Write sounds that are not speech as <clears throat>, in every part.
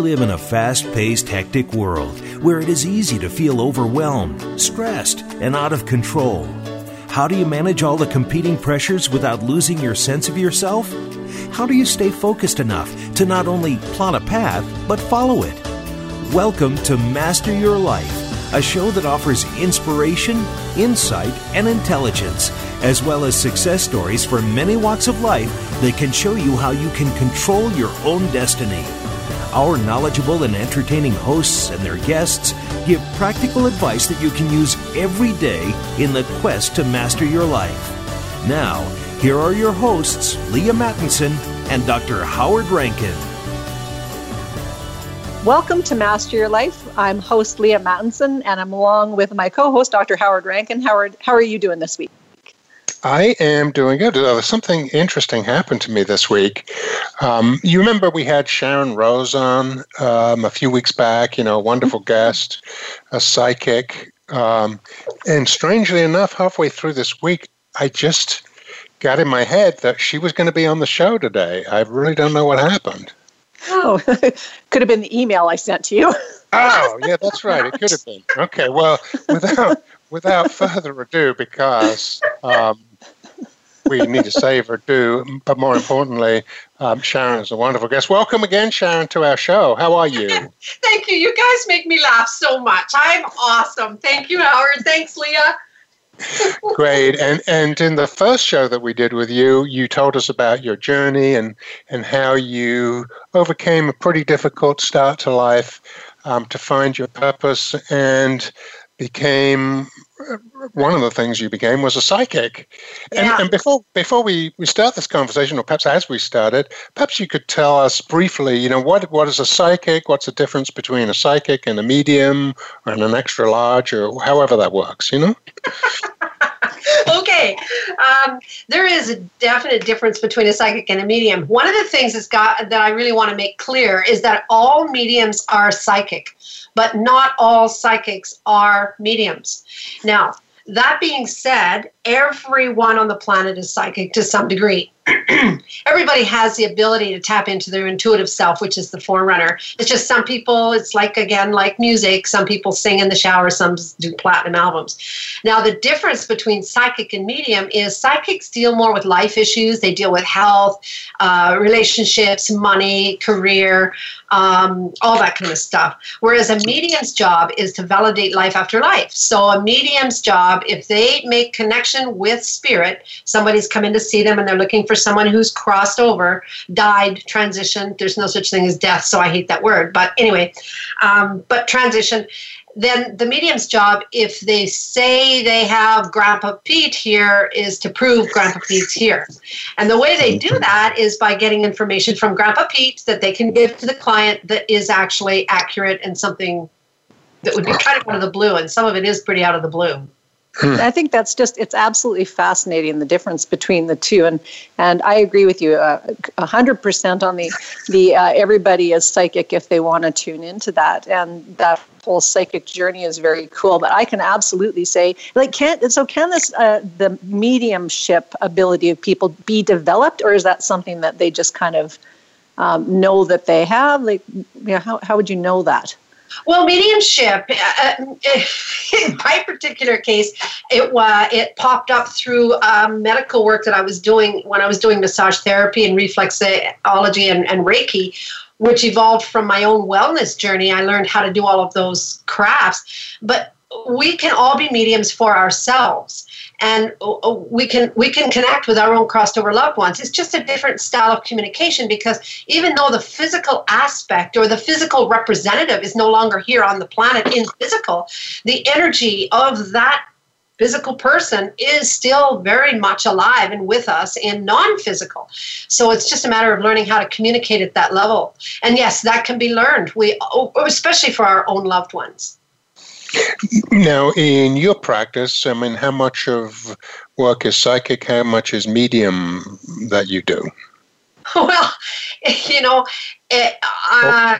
live in a fast paced, hectic world where it is easy to feel overwhelmed, stressed, and out of control. How do you manage all the competing pressures without losing your sense of yourself? How do you stay focused enough to not only plot a path, but follow it? Welcome to Master Your Life, a show that offers inspiration, insight, and intelligence, as well as success stories from many walks of life that can show you how you can control your own destiny. Our knowledgeable and entertaining hosts and their guests give practical advice that you can use every day in the quest to master your life. Now, here are your hosts, Leaha Mattinson and Dr. Howard Rankin. Welcome to Master Your Life. I'm host Leaha Mattinson, and I'm along with my co-host Dr. Howard Rankin. Howard, how are you doing this week? I am doing good. Uh, something interesting happened to me this week. Um, you remember we had Sharyn Rose on um, a few weeks back, you know, a wonderful guest, a psychic. Um, and strangely enough, halfway through this week, I just got in my head that she was going to be on the show today. I really don't know what happened. Oh, <laughs> could have been the email I sent to you. oh, yeah, <laughs> that's right. It could have been. Okay, well, without without further ado, because um, we need to save her do, but more importantly, um, Sharyn is a wonderful guest. Welcome again, Sharyn, to our show. How are you? <laughs> Thank you. You guys make me laugh so much. I'm awesome. Thank you, Howard. Thanks, Leaha. <laughs> Great. And and in the first show that we did with you, you told us about your journey and and how you overcame a pretty difficult start to life um, to find your purpose and became one of the things you became was a psychic. And, yeah. and, before before we, we start this conversation, or perhaps as we started, perhaps you could tell us briefly, you know, what what is a psychic? What's the difference between a psychic and a medium, and an extra large, or however that works, you know? <laughs> okay, um, there is a definite difference between a psychic and a medium. One of the things that's got that I really want to make clear is that all mediums are psychic but not all psychics are mediums. Now, that being said, everyone on the planet is psychic to some degree. <clears throat> everybody has the ability to tap into their intuitive self, which is the forerunner. It's just some people, it's like, again, like music. Some people sing in the shower, some do platinum albums. Now, the difference between psychic and medium is psychics deal more with life issues, they deal with health, uh, relationships, money, career, um, all that kind of stuff. Whereas a medium's job is to validate life after life. So, a medium's job, if they make connection with spirit, somebody's coming to see them and they're looking for someone who's crossed over, died, transitioned. There's no such thing as death, so I hate that word. But anyway, um, but transition. Then the medium's job, if they say they have Grandpa Pete here, is to prove Grandpa Pete's here. And the way they do that is by getting information from Grandpa Pete that they can give to the client that is actually accurate and something that would be kind of out of the blue. And some of it is pretty out of the blue. Hmm. I think that's just it's absolutely fascinating the difference between the two. And and I agree with you uh, a hundred percent on the the uh, everybody is psychic if they want to tune into that. And that whole psychic journey is very cool. But I can absolutely say like can so can this uh, the mediumship ability of people be developed or is that something that they just kind of um, know that they have? Like you know, how how would you know that well, mediumship, uh, uh <laughs> in my particular case, it uh, it popped up through um, medical work that I was doing when I was doing massage therapy and reflexology and, and Reiki, which evolved from my own wellness journey. I learned how to do all of those crafts. But we can all be mediums for ourselves and uh, uh, we can we can connect with our own crossed over loved ones. It's just a different style of communication because even though the physical aspect or the physical representative is no longer here on the planet in physical the energy of that physical person is still very much alive and with us in non-physical. So it's just a matter of learning how to communicate at that level. And yes that can be learned. We especially for our own loved ones now, in your practice, I mean, how much of work is psychic? How much is medium that you do? <laughs> Well, you know, it, uh,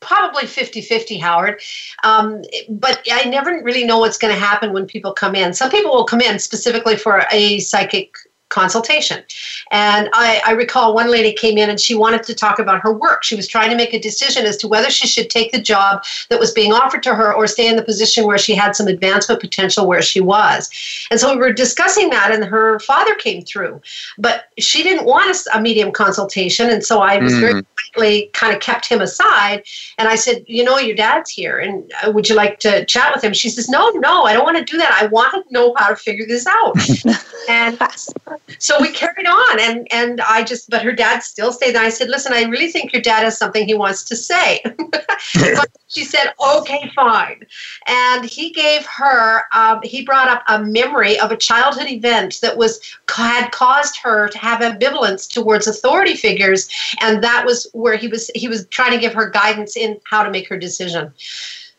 probably 50 50, Howard. Um, but I never really know what's going to happen when people come in. Some people will come in specifically for a psychic consultation. And I, I, recall one lady came in and she wanted to talk about her work. She was trying to make a decision as to whether she should take the job that was being offered to her or stay in the position where she had some advancement potential where she was. And so we were discussing that, and her father came through. But she didn't want a, a medium consultation. And so I was mm. very quietly kind of kept him aside. And I said, You know, your dad's here, and uh, would you like to chat with him? She says, No, no, I don't want to do that. I want to know how to figure this out. <laughs> and <laughs> so we carried on and and i just but her dad still stayed there. I said listen i really think your dad has something he wants to say. <laughs> She said okay fine. And he gave her um, he brought up a memory of a childhood event that was had caused her to have ambivalence towards authority figures and that was where he was he was trying to give her guidance in how to make her decision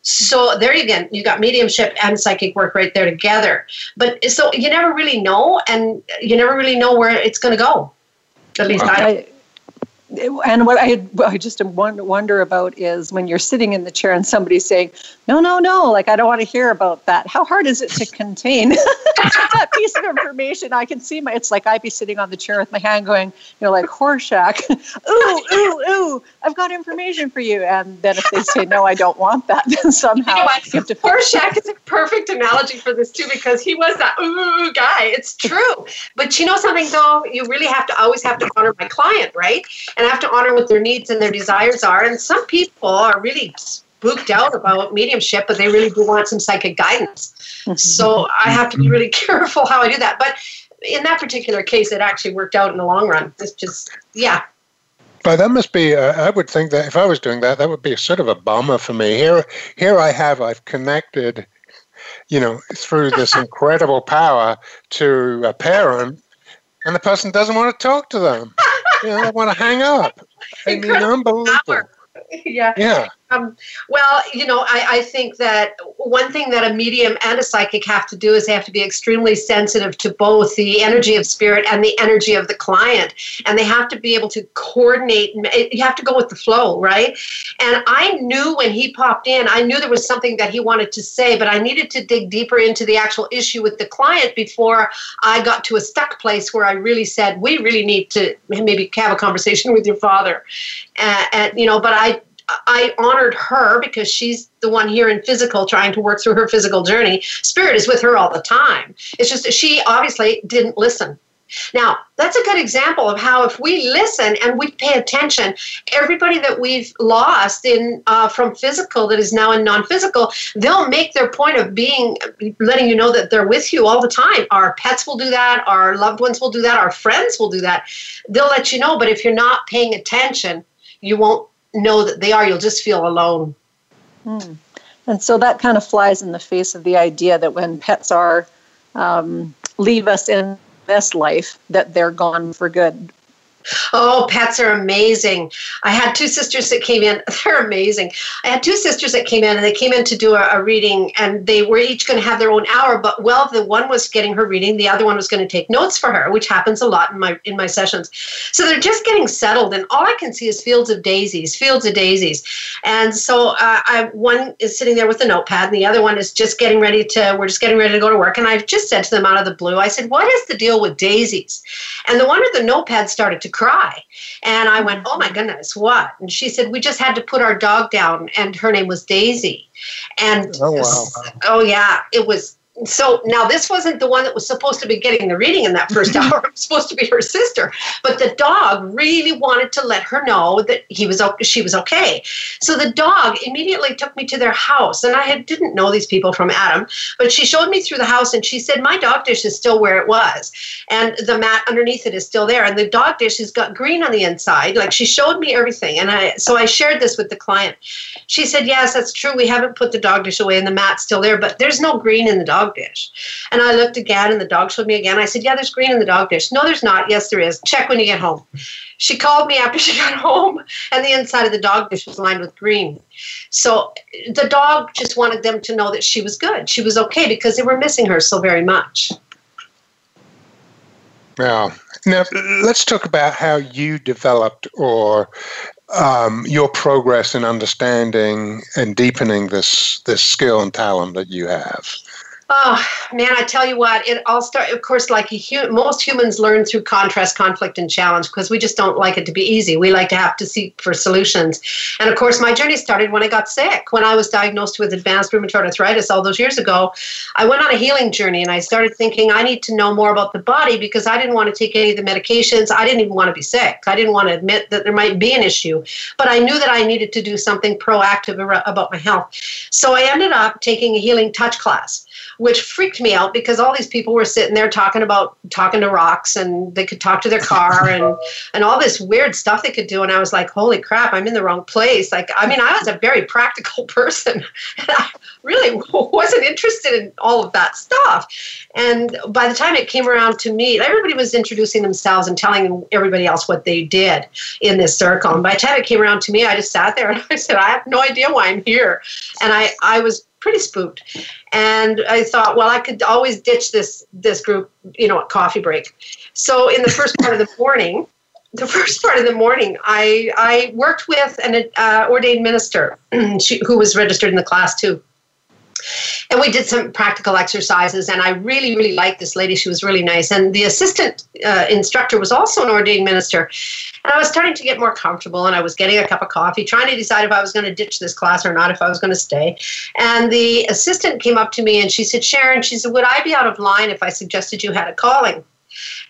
so there you again, you got mediumship and psychic work right there together. But so you never really know, and you never really know where it's going to go. At least I, I and what I, I just wonder about is when you're sitting in the chair and somebody's saying, no, no, no, like I don't want to hear about that. How hard is it to contain <laughs> that piece of information? I can see my, it's like I'd be sitting on the chair with my hand going, you know, like Horshack, <laughs> ooh, ooh, ooh, I've got information for you. And then if they say, no, I don't want that, then somehow you, know you have to. Horshack is a perfect analogy for this too, because he was that ooh guy. It's true. But you know something though, you really have to always have to honor my client, right? And I have to honor what their needs and their desires are. And some people are really spooked out about mediumship, but they really do want some psychic guidance. So I have to be really <laughs> careful how I do that. But in that particular case, it actually worked out in the long run. It's just, yeah. But that must be. Uh, I would think that if I was doing that, that would be sort of a bummer for me. Here, here I have. I've connected, you know, through this <laughs> incredible power to a parent, and the person doesn't want to talk to them. You know, they want to hang up. <laughs> I mean, unbelievable. <laughs> Yeah. Yeah. Um, well, you know, I, I think that one thing that a medium and a psychic have to do is they have to be extremely sensitive to both the energy of spirit and the energy of the client. And they have to be able to coordinate. You have to go with the flow, right? And I knew when he popped in, I knew there was something that he wanted to say, but I needed to dig deeper into the actual issue with the client before I got to a stuck place where I really said, we really need to maybe have a conversation <laughs> with your father. And, you know, but I, I honored her because she's the one here in physical trying to work through her physical journey. Spirit is with her all the time. It's just she obviously didn't listen. Now, that's a good example of how if we listen and we pay attention, everybody that we've lost in uh, from physical that is now in non-physical, they'll make their point of being, letting you know that they're with you all the time. Our pets will do that. Our loved ones will do that. Our friends will do that. They'll let you know. But if you're not paying attention, you won't know that they are, you'll just feel alone. Hmm. And so that kind of flies in the face of the idea that when pets are um, leave us in this life, that they're gone for good. Oh, pets are amazing. I had two sisters that came in. <laughs> They're amazing. I had two sisters that came in and they came in to do a, a reading and they were each going to have their own hour, but well, the one was getting her reading, the other one was going to take notes for her, which happens a lot in my in my sessions. So they're just getting settled and all I can see is fields of daisies, fields of daisies. And so uh, I one is sitting there with a notepad and the other one is just getting ready to we're just getting ready to go to work and I've just said to them out of the blue, I said, "What is the deal with daisies?" And the one with the notepad started to cry. And I went, Oh my mm-hmm. goodness, what? And she said, We just had to put our dog down, and her name was Daisy. And oh, wow. oh yeah, it was so now this wasn't the one that was supposed to be getting the reading in that first <laughs> hour. It was supposed to be her sister, but the dog really wanted to let her know that he was she was okay. So the dog immediately took me to their house, and I had, didn't know these people from Adam, but she showed me through the house, and she said my dog dish is still where it was, and the mat underneath it is still there, and the dog dish has got green on the inside. Like she showed me everything, and I so I shared this with the client. She said, "Yes, that's true. We haven't put the dog dish away, and the mat's still there, but there's no green in the dog." Dog dish. And I looked again, and the dog showed me again. I said, Yeah, there's green in the dog dish. No, there's not. Yes, there is. Check when you get home. She called me after <laughs> she got home, and the inside of the dog dish was lined with green. So the dog just wanted them to know that she was good. She was okay because they were missing her so very much. Yeah. Now, let's talk about how you developed or um, your progress in understanding and deepening this this skill and talent that you have. Oh man, I tell you what, it all start. Of course, like hu- most humans learn through contrast, conflict, and challenge because we just don't like it to be easy. We like to have to seek for solutions. And of course, my journey started when I got sick. When I was diagnosed with advanced rheumatoid arthritis all those years ago, I went on a healing journey, and I started thinking I need to know more about the body because I didn't want to take any of the medications. I didn't even want to be sick. I didn't want to admit that there might be an issue, but I knew that I needed to do something proactive about my health. So I ended up taking a healing touch class which freaked me out because all these people were sitting there talking about talking to rocks and they could talk to their car <laughs> and and all this weird stuff they could do. And I was like holy crap I'm in the wrong place. Like I mean I was a very practical <laughs> person and I really wasn't interested in all of that stuff. And by the time it came around to me everybody was introducing themselves and telling everybody else what they did in this circle. And by the time it came around to me I just sat there and <laughs> I said I have no idea why I'm here. And I I was pretty spooked. And I thought, well, I could always ditch this this group, you know, at coffee break. So in the first part of the morning, <laughs> the first part of the morning, I I worked with an uh, ordained minister <clears throat> she, who was registered in the class too. And we did some practical exercises, and I really, really liked this lady. She was really nice. And the assistant uh, instructor was also an ordained minister. And I was starting to get more comfortable, and I was getting a cup of coffee, trying to decide if I was going to ditch this class or not, if I was going to stay. And the assistant came up to me and she said, Sharyn, she said, Would I be out of line if I suggested you had a calling?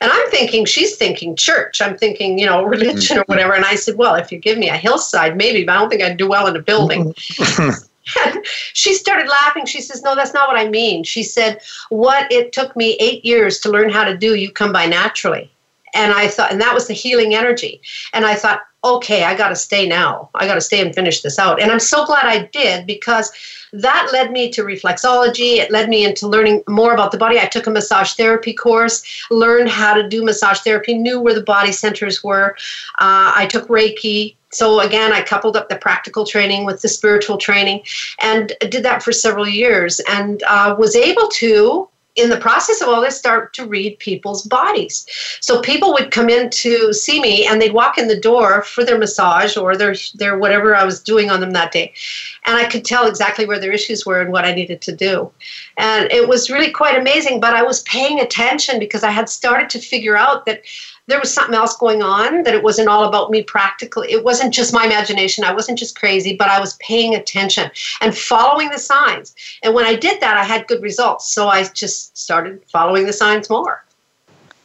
And I'm thinking, she's thinking church. I'm thinking, you know, religion or whatever. And I said, well, if you give me a hillside, maybe, but I don't think I'd do well in a building. <laughs> <laughs> She started laughing. She says, No, that's not what I mean. She said, What it took me eight years to learn how to do, you come by naturally. And I thought, and that was the healing energy. And I thought, okay, I got to stay now. I got to stay and finish this out. And I'm so glad I did because that led me to reflexology. It led me into learning more about the body. I took a massage therapy course, learned how to do massage therapy, knew where the body centers were. Uh, I took Reiki, so again, I coupled up the practical training with the spiritual training and did that for several years and uh, was able to in the process of all this start to read people's bodies. So people would come in to see me and they'd walk in the door for their massage or their their whatever i was doing on them that day. And i could tell exactly where their issues were and what i needed to do. And it was really quite amazing but i was paying attention because i had started to figure out that there was something else going on that it wasn't all about me practically. It wasn't just my imagination. I wasn't just crazy but i was paying attention and following the signs. And when i did that i had good results. So i just started following the signs more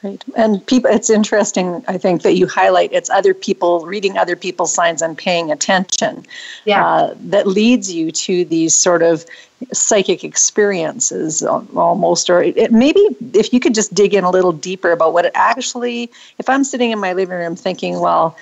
Right. And people it's interesting I think that you highlight it's other people reading other people's signs and paying attention. Yeah. Uh, that leads you to these sort of psychic experiences almost or it, maybe if you could just dig in a little deeper about what it actually if I'm sitting in my living room thinking well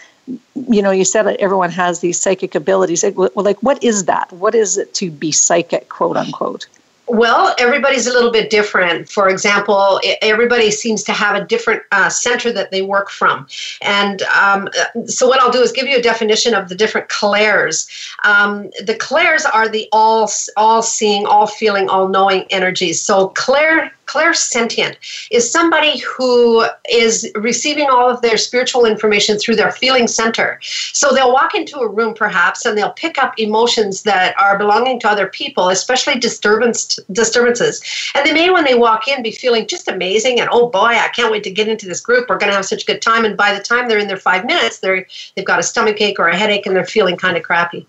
you know you said that everyone has these psychic abilities well like what is that what is it to be psychic quote unquote well, everybody's a little bit different. For example, everybody seems to have a different uh, center that they work from. And um, so, what I'll do is give you a definition of the different clairs. Um, the clairs are the all, all seeing, all feeling, all knowing energies. So, clair clairsentient is somebody who is receiving all of their spiritual information through their feeling center. So they'll walk into a room perhaps and they'll pick up emotions that are belonging to other people, especially disturbance disturbances. And they may when they walk in be feeling just amazing and oh boy, I can't wait to get into this group. We're going to have such a good time and by the time they're in their 5 minutes, they're they've got a stomach ache or a headache and they're feeling kind of crappy.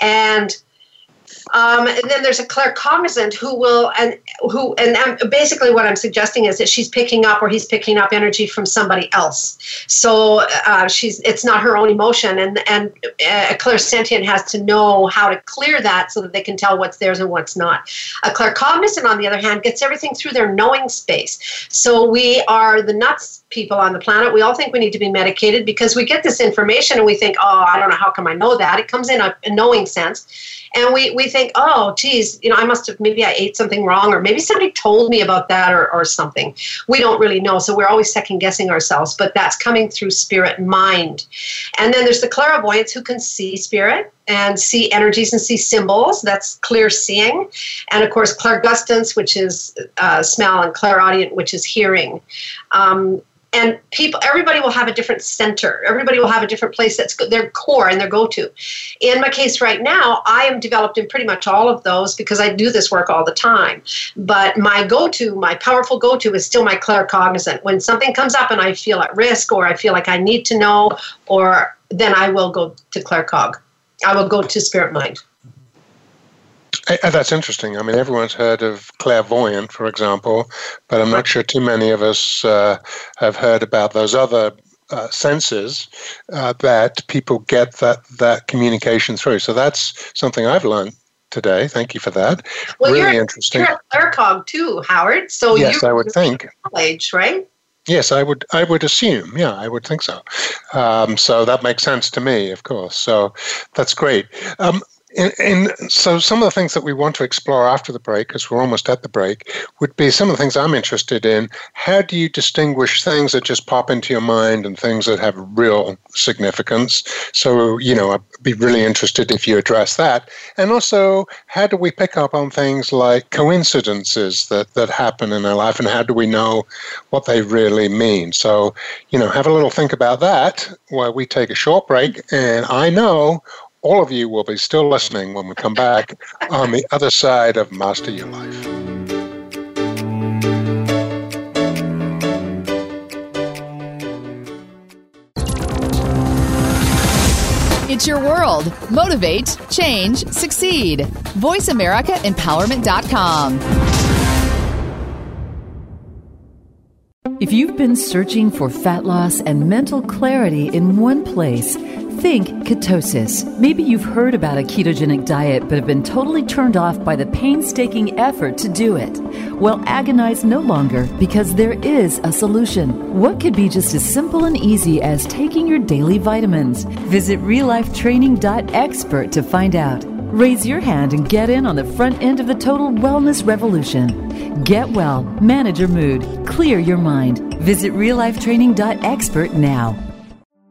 And um, and then there's a claircognizant who will and who and basically what I'm suggesting is that she's picking up or he's picking up energy from somebody else. So uh, she's it's not her own emotion, and and a clairsentient has to know how to clear that so that they can tell what's theirs and what's not. A claircognizant, on the other hand, gets everything through their knowing space. So we are the nuts people on the planet. We all think we need to be medicated because we get this information and we think, oh, I don't know how come I know that. It comes in a, a knowing sense and we, we think, oh, geez, you know, I must have, maybe I ate something wrong, or maybe somebody told me about that or, or something. We don't really know. So we're always second guessing ourselves, but that's coming through spirit mind. And then there's the clairvoyants who can see spirit and see energies and see symbols. That's clear seeing. And of course, clairgustance, which is uh, smell, and clairaudient, which is hearing. Um, and people everybody will have a different center. Everybody will have a different place that's their core and their go-to. In my case right now i am developed in pretty much all of those because i do this work all the time. But my go-to my powerful go-to is still my claircognizant. When something comes up and i feel at risk or i feel like i need to know or then i will go to claircog. I will go to spirit mind uh, that's interesting. I mean, everyone's heard of clairvoyant, for example, but I'm not sure too many of us uh, have heard about those other uh, senses uh, that people get that that communication through. So that's something I've learned today. Thank you for that. Well, really you're, interesting. You're a claircog too, Howard. So yes, I would think college, right? Yes, I would. I would assume. Yeah, I would think so. Um, so that makes sense to me, of course. So that's great. Um, and, and, so some of the things that we want to explore after the break, because we're almost at the break, would be some of the things I'm interested in. How do you distinguish things that just pop into your mind and things that have real significance? So, you know, I'd be really interested if you address that. And also, how do we pick up on things like coincidences that, that happen in our life and how do we know what they really mean? So, you know, have a little think about that while we take a short break. And I know all of you will be still listening when we come back on the other side of Master Your Life. It's your world. Motivate, change, succeed. VoiceAmericaEmpowerment.com. If you've been searching for fat loss and mental clarity in one place, Think ketosis. Maybe you've heard about a ketogenic diet but have been totally turned off by the painstaking effort to do it. Well, agonize no longer because there is a solution. What could be just as simple and easy as taking your daily vitamins? Visit reallifetraining.expert to find out. Raise your hand and get in on the front end of the total wellness revolution. Get well, manage your mood, clear your mind. Visit reallifetraining.expert now.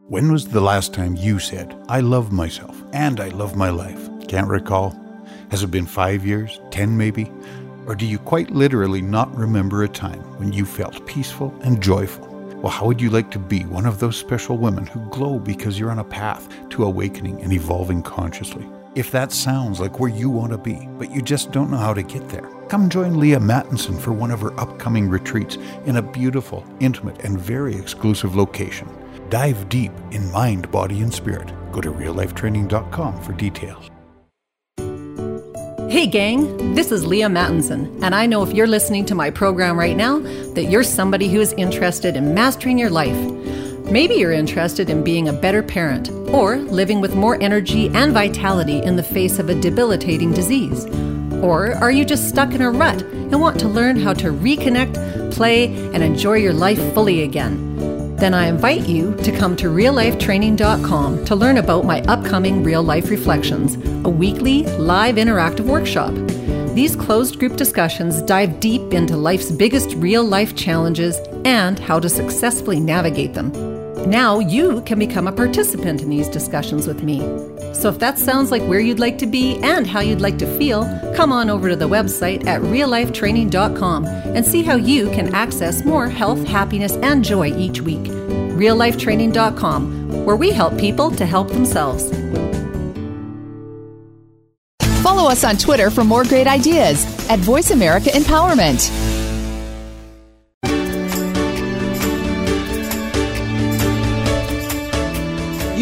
When was the last time you said, I love myself and I love my life? Can't recall? Has it been five years, ten maybe? Or do you quite literally not remember a time when you felt peaceful and joyful? Well, how would you like to be one of those special women who glow because you're on a path to awakening and evolving consciously? If that sounds like where you want to be, but you just don't know how to get there, come join Leaha Mattinson for one of her upcoming retreats in a beautiful, intimate, and very exclusive location. Dive deep in mind, body, and spirit. Go to reallifetraining.com for details. Hey, gang, this is Leaha Mattinson, and I know if you're listening to my program right now that you're somebody who is interested in mastering your life. Maybe you're interested in being a better parent or living with more energy and vitality in the face of a debilitating disease. Or are you just stuck in a rut and want to learn how to reconnect, play, and enjoy your life fully again? then I invite you to come to reallifetraining.com to learn about my upcoming Real Life Reflections, a weekly live interactive workshop. These closed group discussions dive deep into life's biggest real life challenges and how to successfully navigate them. Now you can become a participant in these discussions with me. So if that sounds like where you'd like to be and how you'd like to feel, come on over to the website at reallifetraining.com and see how you can access more health, happiness, and joy each week. reallifetraining.com, where we help people to help themselves. Follow us on Twitter for more great ideas at Voice America Empowerment.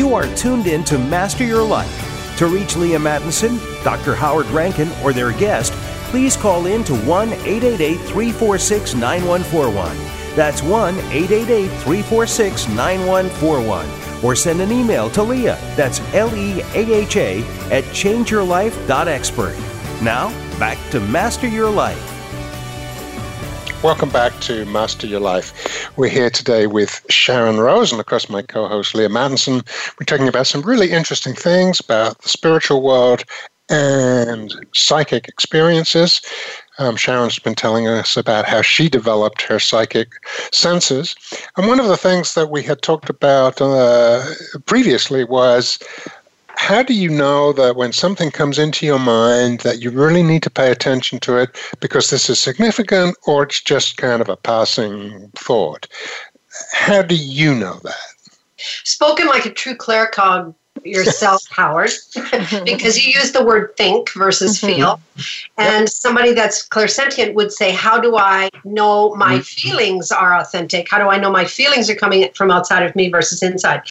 You are tuned in to Master Your Life. To reach Leaha Mattinson, Dr. Howard Rankin, or their guest, please call in to 1 888 346 9141. That's 1 888 346 9141. Or send an email to Leaha, that's L E A H A, at changeyourlife.expert. Now, back to Master Your Life. Welcome back to Master Your Life. We're here today with Sharyn Rose and, of course, my co host Leaha Mattinson. We're talking about some really interesting things about the spiritual world and psychic experiences. Um, Sharyn's been telling us about how she developed her psychic senses. And one of the things that we had talked about uh, previously was how do you know that when something comes into your mind that you really need to pay attention to it because this is significant or it's just kind of a passing thought? how do you know that? Spoken like a true claircog yourself, Howard, <laughs> <laughs> because you use the word think versus mm-hmm. feel. And somebody that's clairsentient would say, How do I know my mm-hmm. feelings are authentic? How do I know my feelings are coming from outside of me versus inside?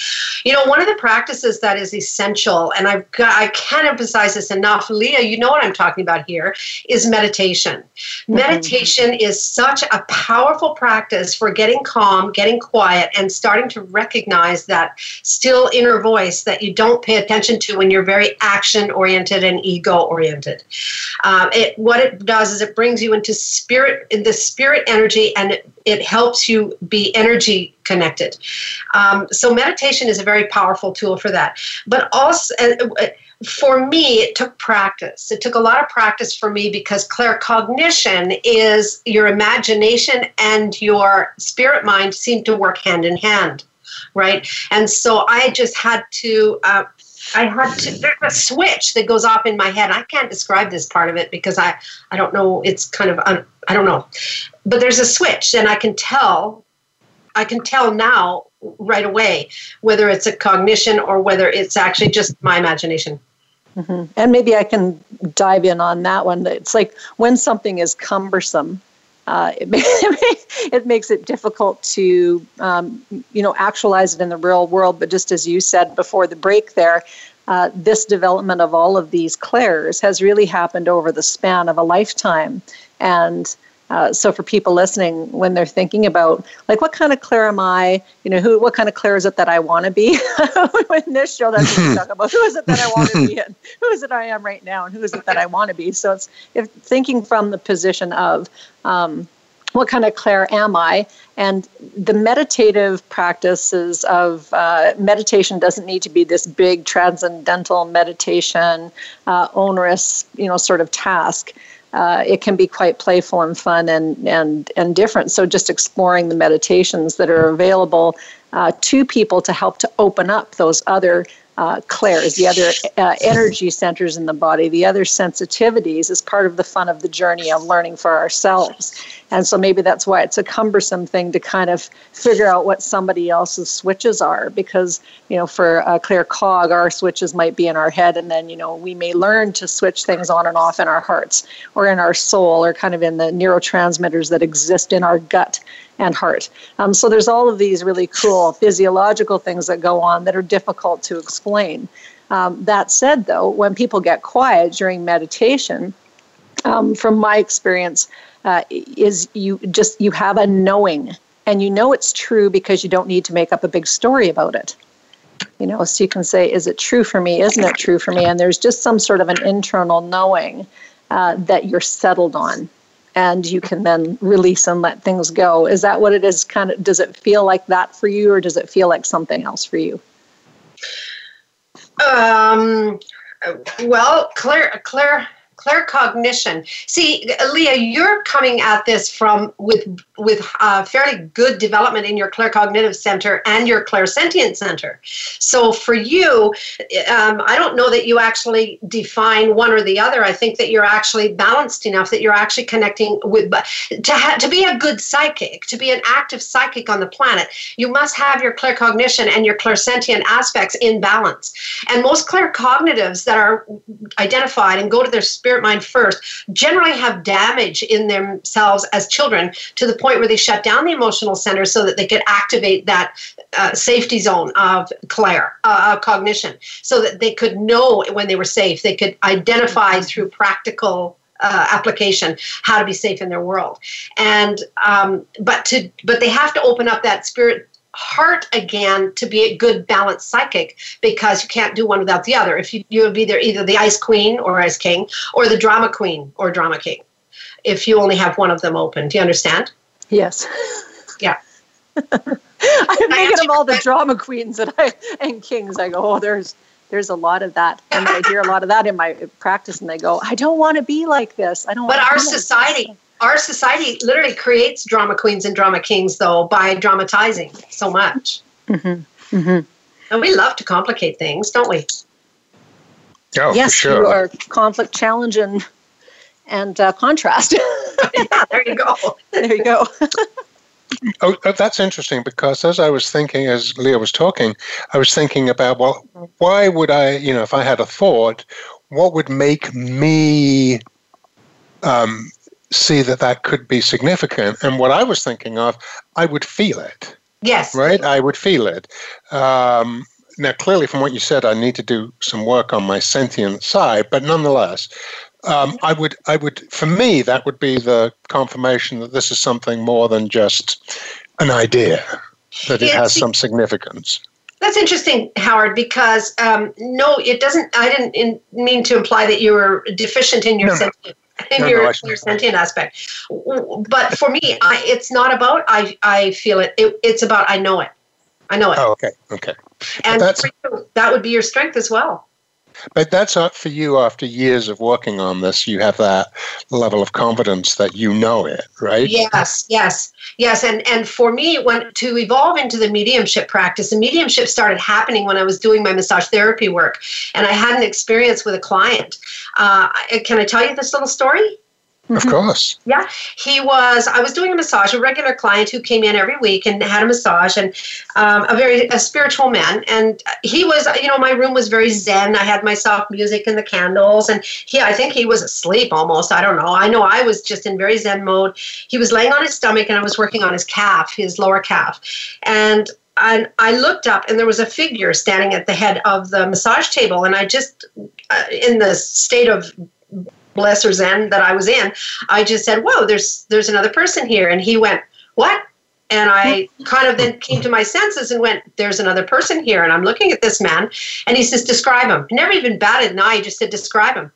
You know, one of the practices that is essential, and I've got, I can't emphasize this enough, Leaha, you know what I'm talking about here, is meditation. Mm-hmm. Meditation is such a powerful practice for getting calm, getting quiet, and starting to recognize that still inner voice that you don't pay attention to when you're very action oriented and ego oriented. Um, it, what it does is it brings you into spirit, in the spirit energy, and it, it helps you be energy connected. Um, so meditation is a very powerful tool for that. But also, uh, for me, it took practice. It took a lot of practice for me because claircognition is your imagination and your spirit mind seem to work hand in hand right? And so I just had to. Uh, I had to. There's a switch that goes off in my head. I can't describe this part of it because I, I don't know. It's kind of un, I don't know, but there's a switch, and I can tell. I can tell now right away whether it's a cognition or whether it's actually just my imagination. Mm-hmm. And maybe I can dive in on that one. It's like when something is cumbersome, uh, it, <laughs> it, makes it difficult to um, you know actualize it in the real world. But just as you said before the break, there. Uh, this development of all of these clairs has really happened over the span of a lifetime. And uh, so for people listening, when they're thinking about like what kind of clair am I, you know, who what kind of clair is it that I want to be? <laughs> in this show, that's what we talk about. Who is it that I want to be, and <laughs> who is it I am right now, and who is it that I want to be? So it's if thinking from the position of um, what kind of clair am I? And the meditative practices of uh, meditation doesn't need to be this big transcendental meditation, uh, onerous, you know, sort of task uh, it can be quite playful and fun and, and, and different. So, just exploring the meditations that are available uh, to people to help to open up those other uh, clairs, the other uh, energy centers in the body, the other sensitivities is part of the fun of the journey of learning for ourselves. And so maybe that's why it's a cumbersome thing to kind of figure out what somebody else's switches are because, you know, for a claircog, our switches might be in our head and then, you know, we may learn to switch things on and off in our hearts or in our soul or kind of in the neurotransmitters that exist in our gut and heart. Um, so there's all of these really cool physiological things that go on that are difficult to explain. Um, that said, though, when people get quiet during meditation, um, from my experience, uh, is you just you have a knowing and you know it's true because you don't need to make up a big story about it you know so you can say is it true for me isn't it true for me and there's just some sort of an internal knowing uh, that you're settled on and you can then release and let things go. Is that what it is? Kind of does it feel like that for you or does it feel like something else for you? Um well claire claire claircognition. See, Leaha, you're coming at this from with with uh, fairly good development in your claircognitive center and your clairsentient center. So for you, um, I don't know that you actually define one or the other. I think that you're actually balanced enough that you're actually connecting with. To ha- to be a good psychic, to be an active psychic on the planet, you must have your claircognition and your clairsentient aspects in balance. And most claircognitives that are identified and go to their spirit mind first generally have damage in themselves as children to the point where they shut down the emotional center so that they could activate that uh, safety zone of clair uh, cognition so that they could know when they were safe. They could identify through practical uh, application how to be safe in their world. And um, but to but they have to open up that spirit heart again to be a good balanced psychic because you can't do one without the other. If you you would be there either the ice queen or ice king or the drama queen or drama king. If you only have one of them open, do you understand? Yes. Yeah. <laughs> I'm thinking of all the drama queens that I and kings. I go, oh, there's there's a lot of that, and I hear a lot of that in my practice, and they go, I don't want to be like this. I don't. But our society, our society literally creates drama queens and drama kings, though, by dramatizing so much. Mm-hmm. Mm-hmm. And we love to complicate things, don't we? Oh, yes, sure. you are conflict, challenge, and and uh, contrast. <laughs> yeah, there you go. there you go. <laughs> Oh, oh, that's interesting because as I was thinking, as Leaha was talking, I was thinking about, well, why would I, you know, if I had a thought, what would make me um, see that that could be significant? And what I was thinking of, I would feel it. Yes. Right? I would feel it. Um, now, clearly, from what you said, I need to do some work on my sentient side, but nonetheless, um, I would, I would, for me, that would be the confirmation that this is something more than just an idea, that it has some significance. That's interesting, Howard, because um, no, it doesn't. I didn't in, mean to imply that you were deficient in your no, sentient, in no, your, no, your sentient aspect. But for me, I, it's not about I. I feel it. it. It's about I know it. I know it. Oh, okay, okay. And you, that would be your strength as well. But that's for you after years of working on this. You have that level of confidence that you know it, right? Yes, yes, yes. And and for me, when to evolve into the mediumship practice, the mediumship started happening when I was doing my massage therapy work, and I had an experience with a client. Uh, can I tell you this little story? Of mm-hmm. course. Yeah. He was, I was doing a massage, a regular client who came in every week and had a massage and um, a very a spiritual man. And he was, you know, my room was very zen. I had my soft music and the candles. And he, I think he was asleep almost. I don't know. I know I was just in very zen mode. He was laying on his stomach and I was working on his calf, his lower calf. And and I looked up and there was a figure standing at the head of the massage table. And I just, uh, in the state of lesser zen that I was in, I just said, "Whoa, there's there's another person here," and he went, "What?" And I kind of then came to my senses and went, "There's another person here," and I'm looking at this man, and he says, "Describe him." Never even batted an eye; he just said, "Describe him."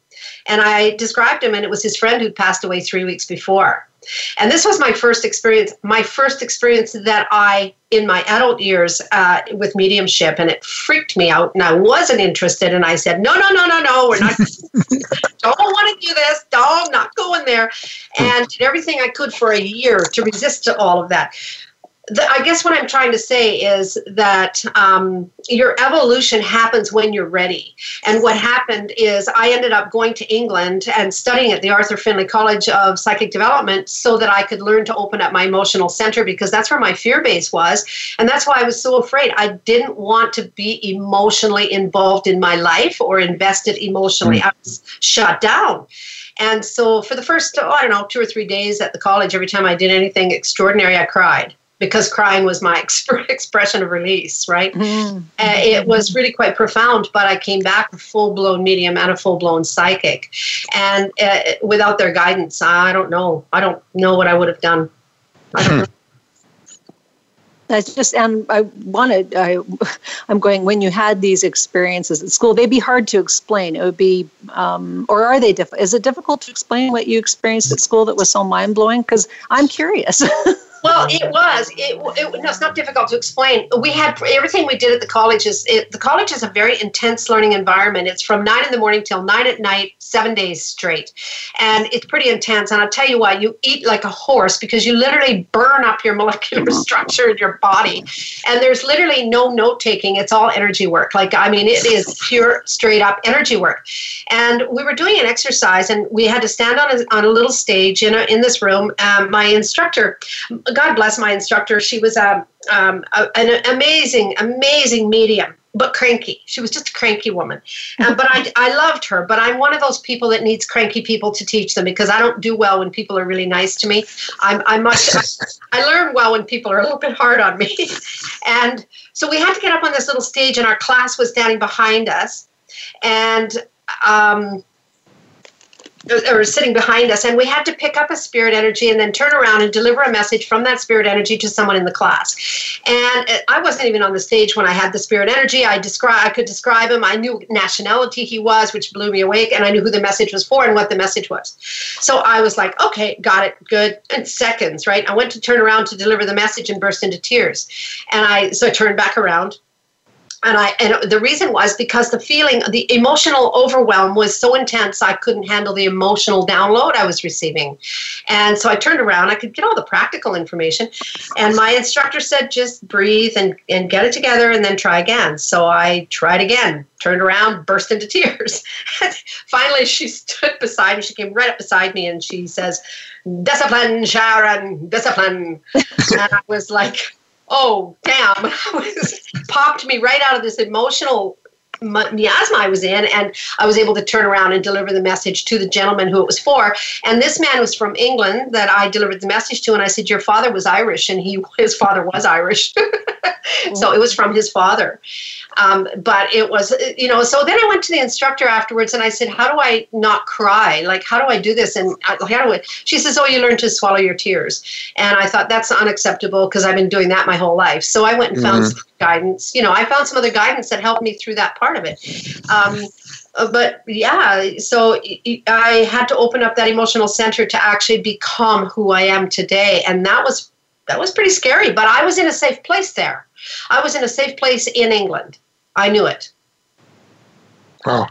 And I described him, and it was his friend who'd passed away three weeks before. And this was my first experience, my first experience that I, in my adult years, uh, with mediumship, and it freaked me out. And I wasn't interested. And I said, no, no, no, no, no, we're not. <laughs> don't want to do this. Don't, not going there. And did everything I could for a year to resist all of that the, I guess what I'm trying to say is that um, your evolution happens when you're ready. And what happened is I ended up going to England and studying at the Arthur Findlay College of Psychic Development so that I could learn to open up my emotional center because that's where my fear base was. And that's why I was so afraid. I didn't want to be emotionally involved in my life or invested emotionally. Mm. I was shut down. And so for the first, oh, I don't know, two or three days at the college, every time I did anything extraordinary, I cried because crying was my <laughs> exp- expression of release, right? Mm-hmm. Uh, it was really quite profound, but I came back a full blown medium and a full blown psychic. And uh, without their guidance, I don't know. I don't know what I would have done. I don't hmm. know. That's just, and I wanted, I, <laughs> I'm going, when you had these experiences at school, they'd be hard to explain. It would be, um, or are they, diff- is it difficult to explain what you experienced at school that was so mind blowing? Because I'm curious. <laughs> Well, it was. It, it, no, it's not difficult to explain. We had everything we did at the college is it, the college is a very intense learning environment. It's from nine in the morning till nine at night, seven days straight, and it's pretty intense. And I'll tell you what, you eat like a horse because you literally burn up your <laughs> molecular structure in your body, and there's literally no note taking. It's all energy work. Like I mean, it is pure, straight up energy work. And we were doing an exercise, and we had to stand on a, on a little stage in a, in this room. Um, my instructor God bless my instructor. She was a, um, a, an amazing, amazing medium, but cranky. She was just a cranky woman. Um, but I, I loved her. But I'm one of those people that needs cranky people to teach them because I don't do well when people are really nice to me. I'm, I'm much, I, I learn well when people are a little bit hard on me. <laughs> and so we had to get up on this little stage, and our class was standing behind us. And um, Uh, or sitting behind us and we had to pick up a spirit energy and then turn around and deliver a message from that spirit energy to someone in the class. And uh, i wasn't even on the stage when i had the spirit energy. I describe i could describe him. I knew nationality he was which blew me awake and i knew who the message was for and what the message was. So i was like okay got it. Good. In seconds right? I went to turn around to deliver the message and burst into tears. And i so i turned back around and I and the reason was because the feeling the emotional overwhelm was so intense I couldn't handle the emotional download I was receiving. And so I turned around, I could get all the practical information and my instructor said just breathe and and get it together and then try again. So I tried again, turned around, burst into <laughs> tears. Finally she stood beside me, she came right up beside me and she says, discipline, Sharyn, discipline. and I was like, oh, damn. <laughs> was popped me right out of this emotional miasma I was in, and I was able to turn around and deliver the message to the gentleman who it was for. And this man was from England that I delivered the message to, and I said, "Your father was Irish, and he <laughs> his father was Irish, <laughs> so it was from his father." Um, but it was, you know, so then I went to the instructor afterwards and I said, How do I not cry? Like, how do I do this? And how do I? She says, Oh, you learn to swallow your tears. And I thought that's unacceptable because I've been doing that my whole life. So I went and found mm-hmm. some guidance. You know, I found some other guidance that helped me through that part of it. Um, but yeah, so I had to open up that emotional center to actually become who I am today. And that was that was pretty scary, but I was in a safe place there. I was in a safe place in England. I knew it. Wow.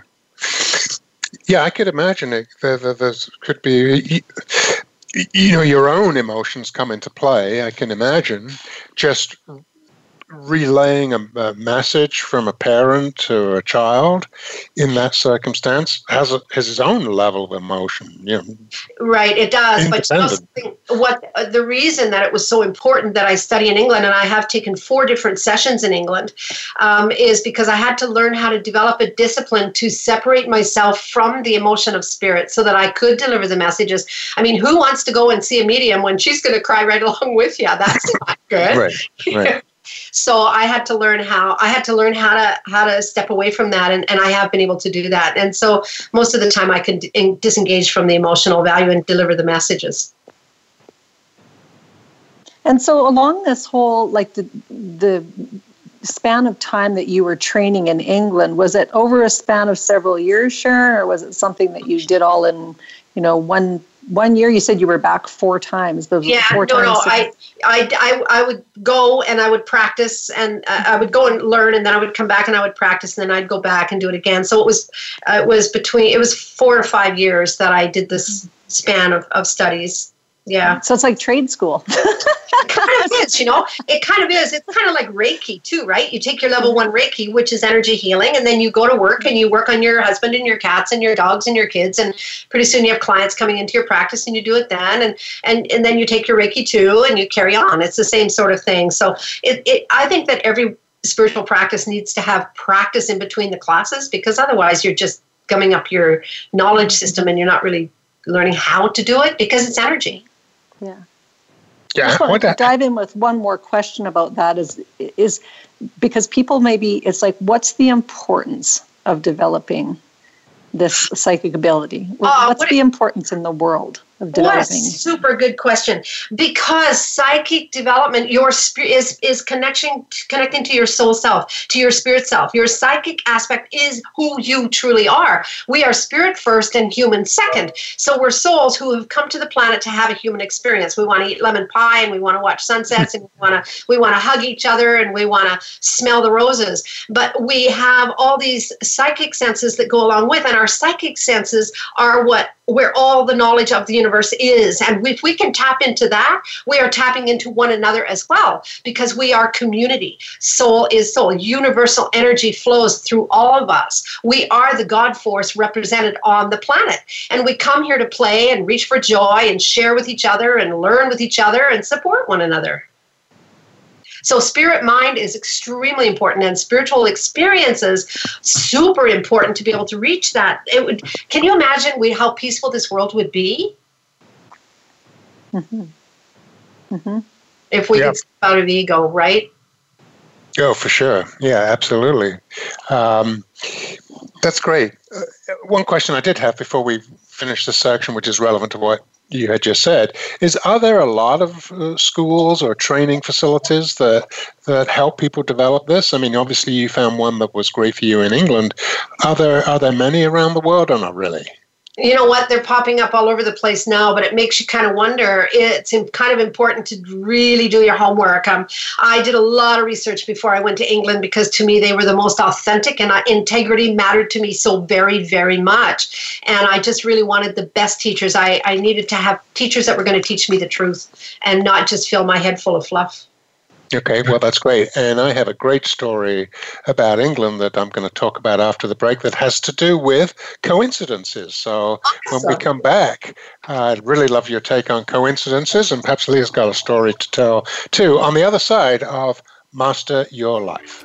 Yeah, I could imagine it. There, there, there could be, you know, your own emotions come into play. I can imagine just relaying a, a, message from a parent to a child in that circumstance has a, has its own level of emotion. You know, right, it does. But what uh, the reason that it was so important that I study in England and I have taken four different sessions in England um, is because I had to learn how to develop a discipline to separate myself from the emotion of spirit so that I could deliver the messages. I mean, who wants to go and see a medium when she's going to cry right <laughs> along with you? That's not good. right. Right. <laughs> so i had to learn how i had to learn how to how to step away from that and, and i have been able to do that. And so most of the time i can d- disengage from the emotional value and deliver the messages. And so along this whole like the the span of time that you were training in england was it over a span of several years Sharyn or was it something that you did all in you know one one year you said you were back four times. The yeah, four no, times no. I, I, I, I would go and I would practice and uh, I would go and learn and then I would come back and I would practice and then I'd go back and do it again. So it was, uh, it was between, it was four or five years that I did this span of, of studies. Yeah. So it's like trade school. <laughs> it kind of is, you know. It kind of is. It's kind of like Reiki too, right? You take your level one Reiki, which is energy healing, and then you go to work and you work on your husband and your cats and your dogs and your kids, and pretty soon you have clients coming into your practice, and you do it then, and and and then you take your Reiki two, and you carry on. It's the same sort of thing. So it, it I think that every spiritual practice needs to have practice in between the classes because otherwise you're just gumming up your knowledge system and you're not really learning how to do it because it's energy. Yeah. Yeah. I just want to dive in with one more question about that is is because people maybe it's like what's the importance of developing this psychic ability? Uh, what's what the importance in the world? Of developing? What a super good question. Because psychic development, your spirit is is connection connecting to your soul self, to your spirit self. Your psychic aspect is who you truly are. We are spirit first and human second. So we're souls who have come to the planet to have a human experience. We want to eat lemon pie and we want to watch sunsets and we want to we want to hug each other and we want to smell the roses. But we have all these psychic senses that go along with, and our psychic senses are what where all the knowledge of the universe is. And if we can tap into that, we are tapping into one another as well because we are community. Soul is soul. Universal energy flows through all of us. We are the God force represented on the planet. And we come here to play and reach for joy and share with each other and learn with each other and support one another. So spirit mind is extremely important and spiritual experiences super important to be able to reach that. It would can you imagine we how peaceful this world would be? Mm-hmm. Mm-hmm. If we yeah. could step out of ego, right? Oh, for sure. Yeah, absolutely. Um, that's great. Uh, one question I did have before we finish this section, which is relevant to what you had just said is are there a lot of uh, schools or training facilities that that help people develop this i mean obviously you found one that was great for you in england are there are there many around the world or not really you know what? They're popping up all over the place now but it makes you kind of wonder. It's kind of important to really do your homework. Um, i did a lot of research before i went to england because to me they were the most authentic and uh, integrity mattered to me so very very much. And i just really wanted the best teachers. I, I needed to have teachers that were going to teach me the truth and not just fill my head full of fluff Okay, well, that's great. And I have a great story about England that I'm going to talk about after the break that has to do with coincidences. So when we come back, I'd really love your take on coincidences, and perhaps Leaha's got a story to tell too on the other side of Master Your Life.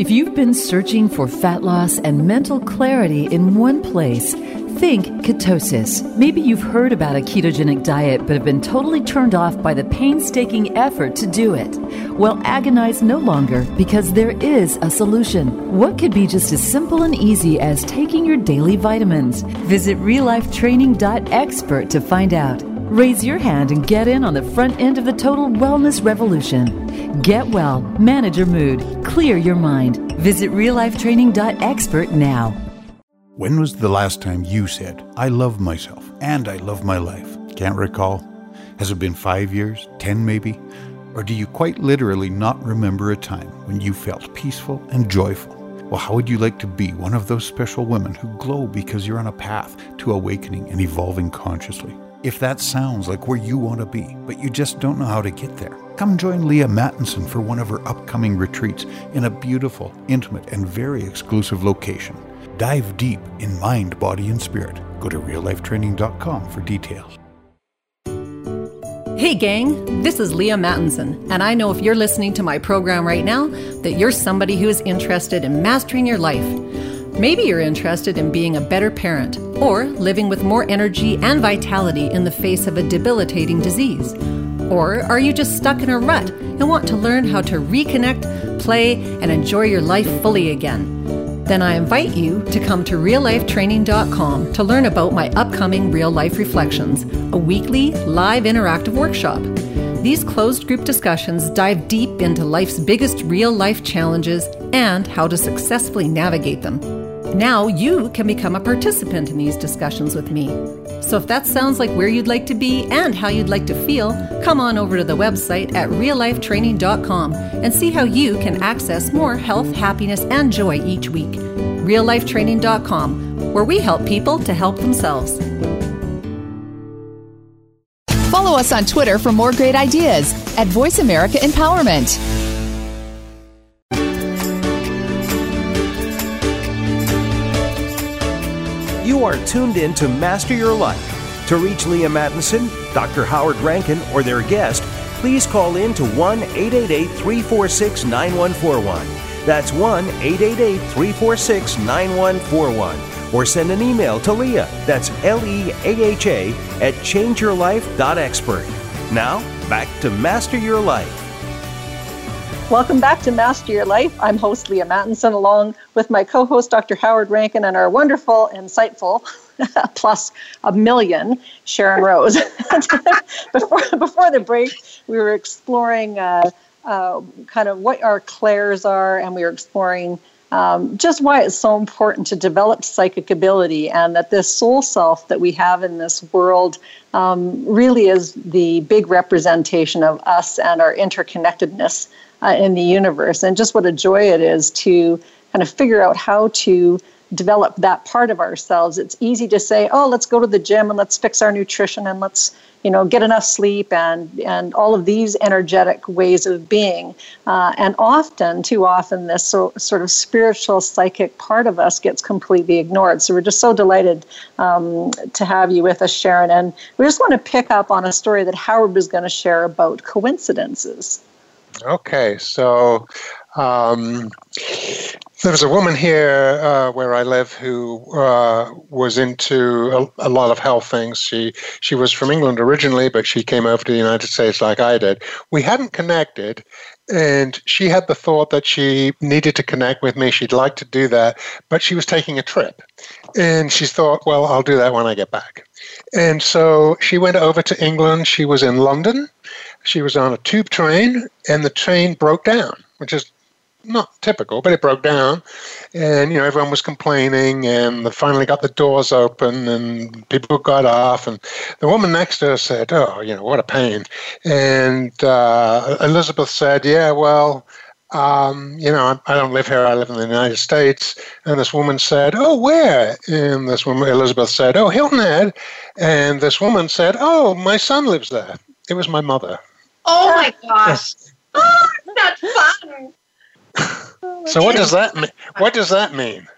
If you've been searching for fat loss and mental clarity in one place, Think ketosis. Maybe you've heard about a ketogenic diet but have been totally turned off by the painstaking effort to do it. Well, agonize no longer because there is a solution. What could be just as simple and easy as taking your daily vitamins? Visit reallifetraining.expert to find out. Raise your hand and get in on the front end of the total wellness revolution. Get well, manage your mood, clear your mind. Visit reallifetraining.expert now. When was the last time you said, I love myself and I love my life? Can't recall? Has it been five years, ten maybe? Or do you quite literally not remember a time when you felt peaceful and joyful? Well, how would you like to be one of those special women who glow because you're on a path to awakening and evolving consciously? If that sounds like where you want to be, but you just don't know how to get there, come join Leaha Mattinson for one of her upcoming retreats in a beautiful, intimate, and very exclusive location. Dive deep in mind, body, and spirit. Go to reallifetraining.com for details. Hey, gang, this is Leaha Mattinson, and I know if you're listening to my program right now that you're somebody who is interested in mastering your life. Maybe you're interested in being a better parent or living with more energy and vitality in the face of a debilitating disease. Or are you just stuck in a rut and want to learn how to reconnect, play, and enjoy your life fully again? then I invite you to come to reallifetraining.com to learn about my upcoming Real Life Reflections, a weekly live interactive workshop. These closed group discussions dive deep into life's biggest real life challenges and how to successfully navigate them. Now you can become a participant in these discussions with me. So if that sounds like where you'd like to be and how you'd like to feel, come on over to the website at reallifetraining.com and see how you can access more health, happiness, and joy each week. reallifetraining.com, where we help people to help themselves. Follow us on Twitter for more great ideas at Voice America Empowerment. You are tuned in to Master Your Life. To reach Leaha Mattinson, Dr. Howard Rankin, or their guest, please call in to 1 888 346 9141. That's 1 888 346 9141. Or send an email to Leaha, that's L E A H A, at changeyourlife.expert. Now, back to Master Your Life. Welcome back to Master Your Life. I'm host Leaha Mattinson, along with my co host, Dr. Howard Rankin, and our wonderful, insightful, <laughs> plus a million, Sharyn Rose. <laughs> before, before the break, we were exploring uh, uh, kind of what our clairs are, and we were exploring um, just why it's so important to develop psychic ability, and that this soul self that we have in this world um, really is the big representation of us and our interconnectedness uh, in the universe, and just what a joy it is to kind of figure out how to develop that part of ourselves. It's easy to say, "Oh, let's go to the gym and let's fix our nutrition and let's you know get enough sleep and and all of these energetic ways of being." Uh, and often, too often, this so, sort of spiritual, psychic part of us gets completely ignored. So we're just so delighted um, to have you with us, Sharyn. And we just want to pick up on a story that Howard was going to share about coincidences. Okay, so um, there was a woman here uh, where I live who uh, was into a, a, lot of health things. She she was from England originally, but she came over to the United States like I did. We hadn't connected, and she had the thought that she needed to connect with me. She'd like to do that, but she was taking a trip, and she thought, well, I'll do that when I get back. And so she went over to England. She was in London she was on a tube train and the train broke down, which is not typical, but it broke down. And, you know, everyone was complaining and they finally got the doors open and people got off. And the woman next to her said, oh, you know, what a pain. And uh, Elizabeth said, yeah, well, um, you know, I, don't live here. I live in the United States. And this woman said, oh, where? And this woman, Elizabeth said, oh, Hilton Head. And this woman said, oh, my son lives there. It was my mother. Oh my <laughs> gosh. oh, that's fun so what does that mean? What does that mean?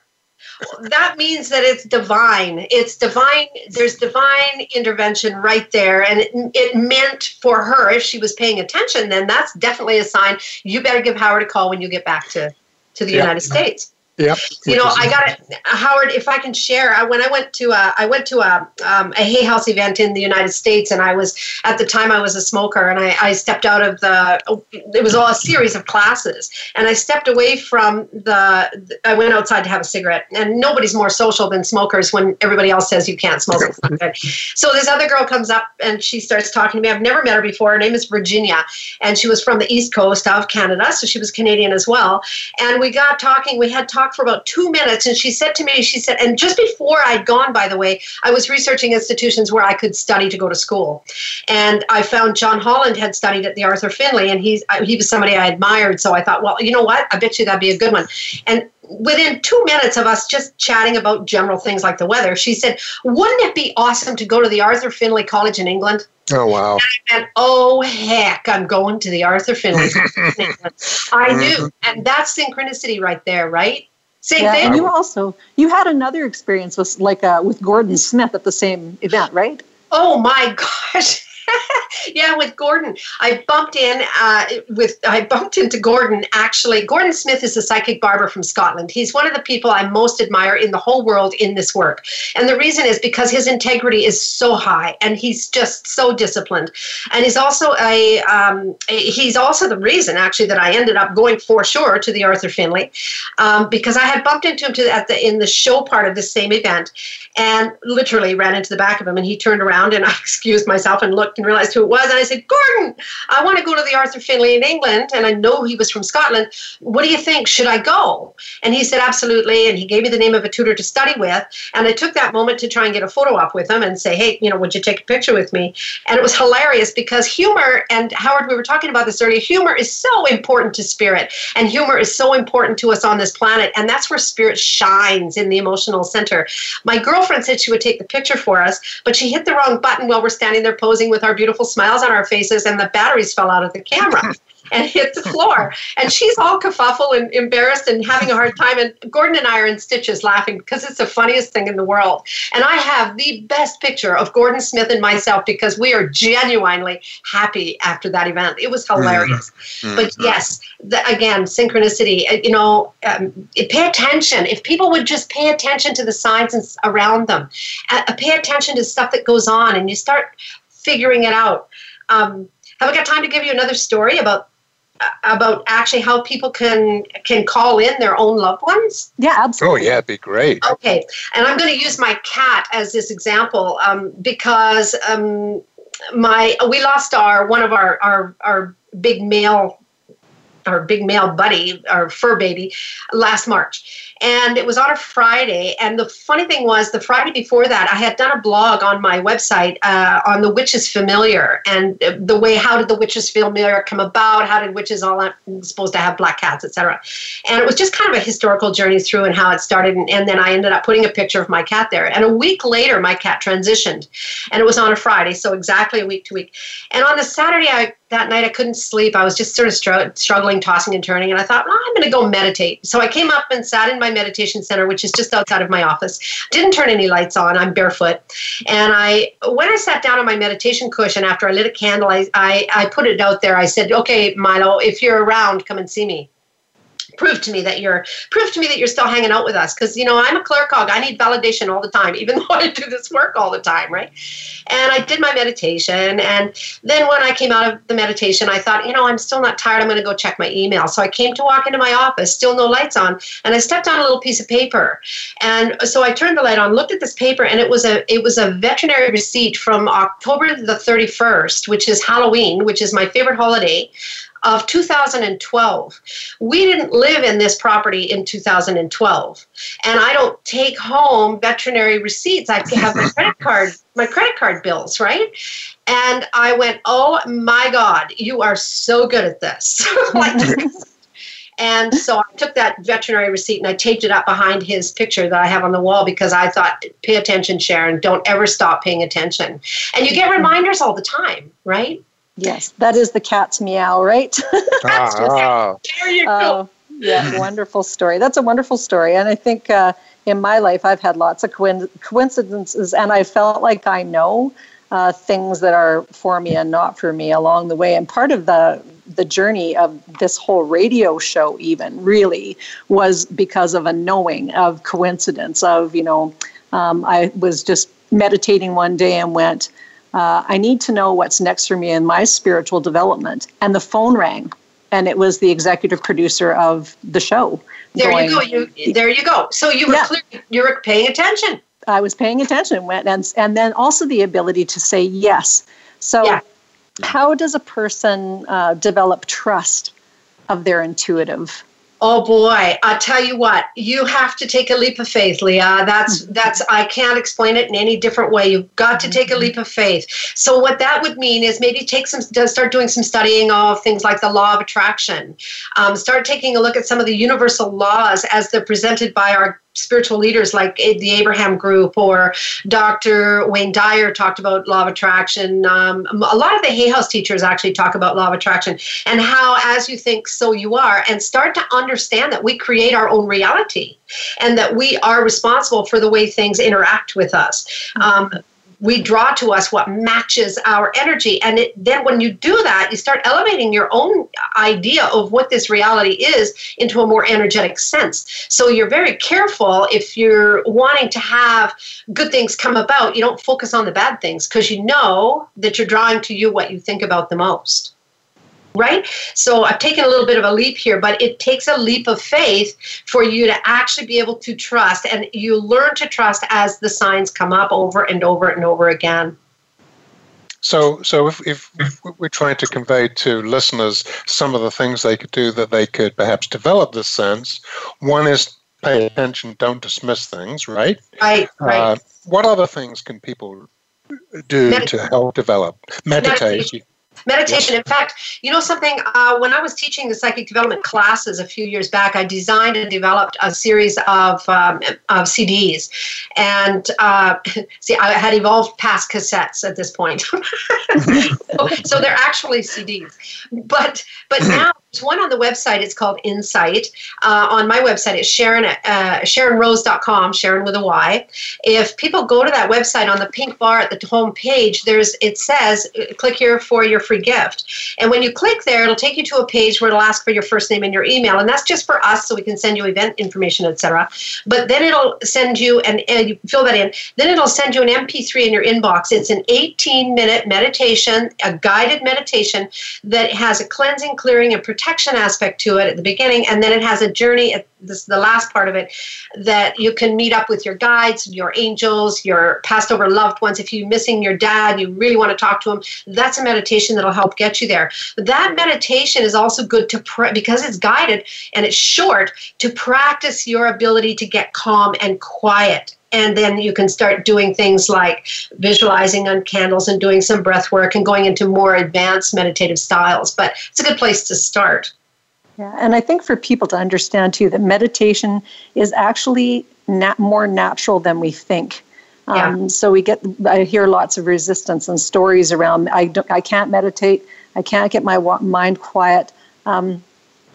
that means that it's divine. It's divine. There's divine intervention right there. And it, it meant for her, if she was paying attention, then that's definitely a sign. You better give Howard a call when you get back to, to the United States. Yep. You know, I got it, Howard. If I can share, I, when I went to a, I went to a, um, a Hay House event in the United States, and I was at the time I was a smoker, and I, I stepped out of the. It was all a series of classes, and I stepped away from the. I went outside to have a cigarette, and nobody's more social than smokers when everybody else says you can't smoke. <laughs> so this other girl comes up and she starts talking to me. I've never met her before. Her name is Virginia, and she was from the east coast of Canada, so she was Canadian as well. And we got talking. We had talked for about two minutes and she said to me, she said, and just before I'd gone, by the way, I was researching institutions where I could study to go to school. And I found John Holland had studied at the Arthur Findlay, and he's, uh, he was somebody I admired. So I thought, well, you know what? I bet you that'd be a good one. And within two minutes of us just chatting about general things like the weather, she said, Wouldn't it be awesome to go to the Arthur Findlay College in England? Oh, wow. And, oh, heck, I'm going to the Arthur Findlay I <laughs> knew. And that's synchronicity right there, right? Same yeah, thing. And you also you had another experience with like uh, with Gordon Smith at the same event, right? Oh my <laughs> gosh. <laughs> yeah, with Gordon, I bumped in uh, with I bumped into Gordon. Actually, Gordon Smith is a psychic barber from Scotland. He's one of the people I most admire in the whole world in this work, and the reason is because his integrity is so high, and he's just so disciplined. And he's also a, um, he's also the reason actually that I ended up going for sure to the Arthur Findlay um, because I had bumped into him to, at the in the show part of the same event, and literally ran into the back of him, and he turned around and <laughs> I excused myself and looked and realized who it was. And I said, Gordon, I want to go to the Arthur Findlay in England. And I know he was from Scotland. What do you think? Should I go? And he said, absolutely. And he gave me the name of a tutor to study with. And I took that moment to try and get a photo up with him and say, hey, you know, would you take a picture with me? And it was hilarious because humor, and Howard, we were talking about this earlier, humor is so important to spirit. And humor is so important to us on this planet. And that's where spirit shines in the emotional center. My girlfriend said she would take the picture for us, but she hit the wrong button while we're standing there posing with our beautiful smiles on our faces and the batteries fell out of the camera <laughs> and hit the floor. And she's all kerfuffle and embarrassed and having a hard time. And Gordon and I are in stitches laughing because it's the funniest thing in the world. And I have the best picture of Gordon Smith and myself because we are genuinely happy after that event. It was hilarious. Mm-hmm. But mm-hmm. yes, the, again, synchronicity, uh, you know, um, pay attention. If people would just pay attention to the signs around them, uh, pay attention to stuff that goes on, and you start figuring it out. Um, have I got time to give you another story about about actually how people can can call in their own loved ones? Yeah, absolutely. Oh, yeah, it'd be great. Okay, and I'm going to use my cat as this example um, because um, my we lost our one of our our our big male our big male buddy, our fur baby, last March. And it was on a Friday. And the funny thing was, the Friday before that, I had done a blog on my website uh, on the witches familiar and the way how did the witches familiar come about? How did witches all supposed to have black cats, etc. And it was just kind of a historical journey through and how it started. And, and then I ended up putting a picture of my cat there. And a week later, my cat transitioned, and it was on a Friday, so exactly a week to week. And on the Saturday, I that night I couldn't sleep. I was just sort of str- struggling, tossing and turning, and I thought, well, I'm going to go meditate. So I came up and sat in my meditation center, which is just outside of my office. Didn't turn any lights on. I'm barefoot, and I when I sat down on my meditation cushion after I lit a candle, I I, I put it out there. I said, okay, Milo, if you're around, come and see me prove to me that you're prove to me that you're still hanging out with us. Because you know i'm a clerk i need validation all the time <laughs> even though i do this work all the time right? And i did my meditation. And then when i came out of the meditation i thought you know i'm still not tired. I'm going to go check my email. So i came to walk into my office still no lights on and i stepped on a little piece of paper. And so i turned the light on looked at this paper and it was a it was a veterinary receipt from october the 31st which is halloween which is my favorite holiday of 2012. We didn't live in this property in 2012, and I don't take home veterinary receipts. I have my credit <laughs> card, my credit card bills, right? And I went, "Oh my God, you are so good at this!" <laughs> like <laughs> and so I took that veterinary receipt and I taped it up behind his picture that I have on the wall because I thought, pay attention, Sharyn. Don't ever stop paying attention. And you get mm-hmm. reminders all the time, right? Yes, that is the cat's meow, right? <laughs> ah, there you go. Oh, yeah, wonderful story. That's a wonderful story. And I think uh, in my life, I've had lots of coincidences, and I felt like I know uh, things that are for me and not for me along the way. And part of the the journey of this whole radio show even really was because of a knowing of coincidence of you know um, i was just meditating one day and went uh, i need to know what's next for me in my spiritual development. And the phone rang and it was the executive producer of the show there going, you go. You there you go. So you were yeah. clear, you were paying attention. I was paying attention went and and then also the ability to say yes. So yeah. how does a person uh, develop trust of their intuitive Oh boy, I tell you what, you have to take a leap of faith, Leaha. That's mm-hmm. that's I can't explain it in any different way. You've got to take a leap of faith. So what that would mean is maybe take some start doing some studying of things like the law of attraction. Um, start taking a look at some of the universal laws as they're presented by our spiritual leaders like the Abraham Group or Dr. Wayne Dyer talked about law of attraction. Um, a lot of the Hay House teachers actually talk about law of attraction and how, as you think, so you are, and start to understand that we create our own reality and that we are responsible for the way things interact with us. Um, we draw to us what matches our energy. And it, then when you do that, you start elevating your own idea of what this reality is into a more energetic sense. So you're very careful if you're wanting to have good things come about, you don't focus on the bad things because you know that you're drawing to you what you think about the most right? So I've taken a little bit of a leap here, but it takes a leap of faith for you to actually be able to trust. And you learn to trust as the signs come up over and over and over again. So, so if, if, if, we're trying to convey to listeners some of the things they could do that they could perhaps develop this sense, one is pay attention, don't dismiss things, right? Right, right. Uh, what other things can people do Medit- to help develop? Meditate. Meditation. Meditation. In fact, you know something? Uh, when I was teaching the psychic development classes a few years back, I designed and developed a series of, um, of CDs. And uh, <laughs> see, I had evolved past cassettes at this point. <laughs> so, so, they're actually CDs. But but <clears throat> now there's one on the website. It's called Insight. Uh, on my website, it's Sharyn uh, SharynRose.com. Sharyn with a Y. If people go to that website on the pink bar at the home page, there's it says uh, click here for your free gift. And when you click there, it'll take you to a page where it'll ask for your first name and your email, and that's just for us, so we can send you event information, etc. But then it'll send you and, and you fill that in. Then it'll send you an MP3 in your inbox. It's an 18 minute meditation, a guided meditation that has a cleansing, clearing, and protection aspect to it at the beginning, and then it has a journey at this the last part of it that you can meet up with your guides, your angels, your passed over loved ones. If you're missing your dad, you really want to talk to him. That's a meditation that'll help get you there. That meditation is also good to pr- because it's guided and it's short to practice your ability to get calm and quiet and then you can start doing things like visualizing on candles and doing some breath work and going into more advanced meditative styles but it's a good place to start yeah, and I think for people to understand too that meditation is actually nat- more natural than we think. Um, yeah. So we get, I hear lots of resistance and stories around. I don't, I can't meditate. I can't get my mind quiet. Um,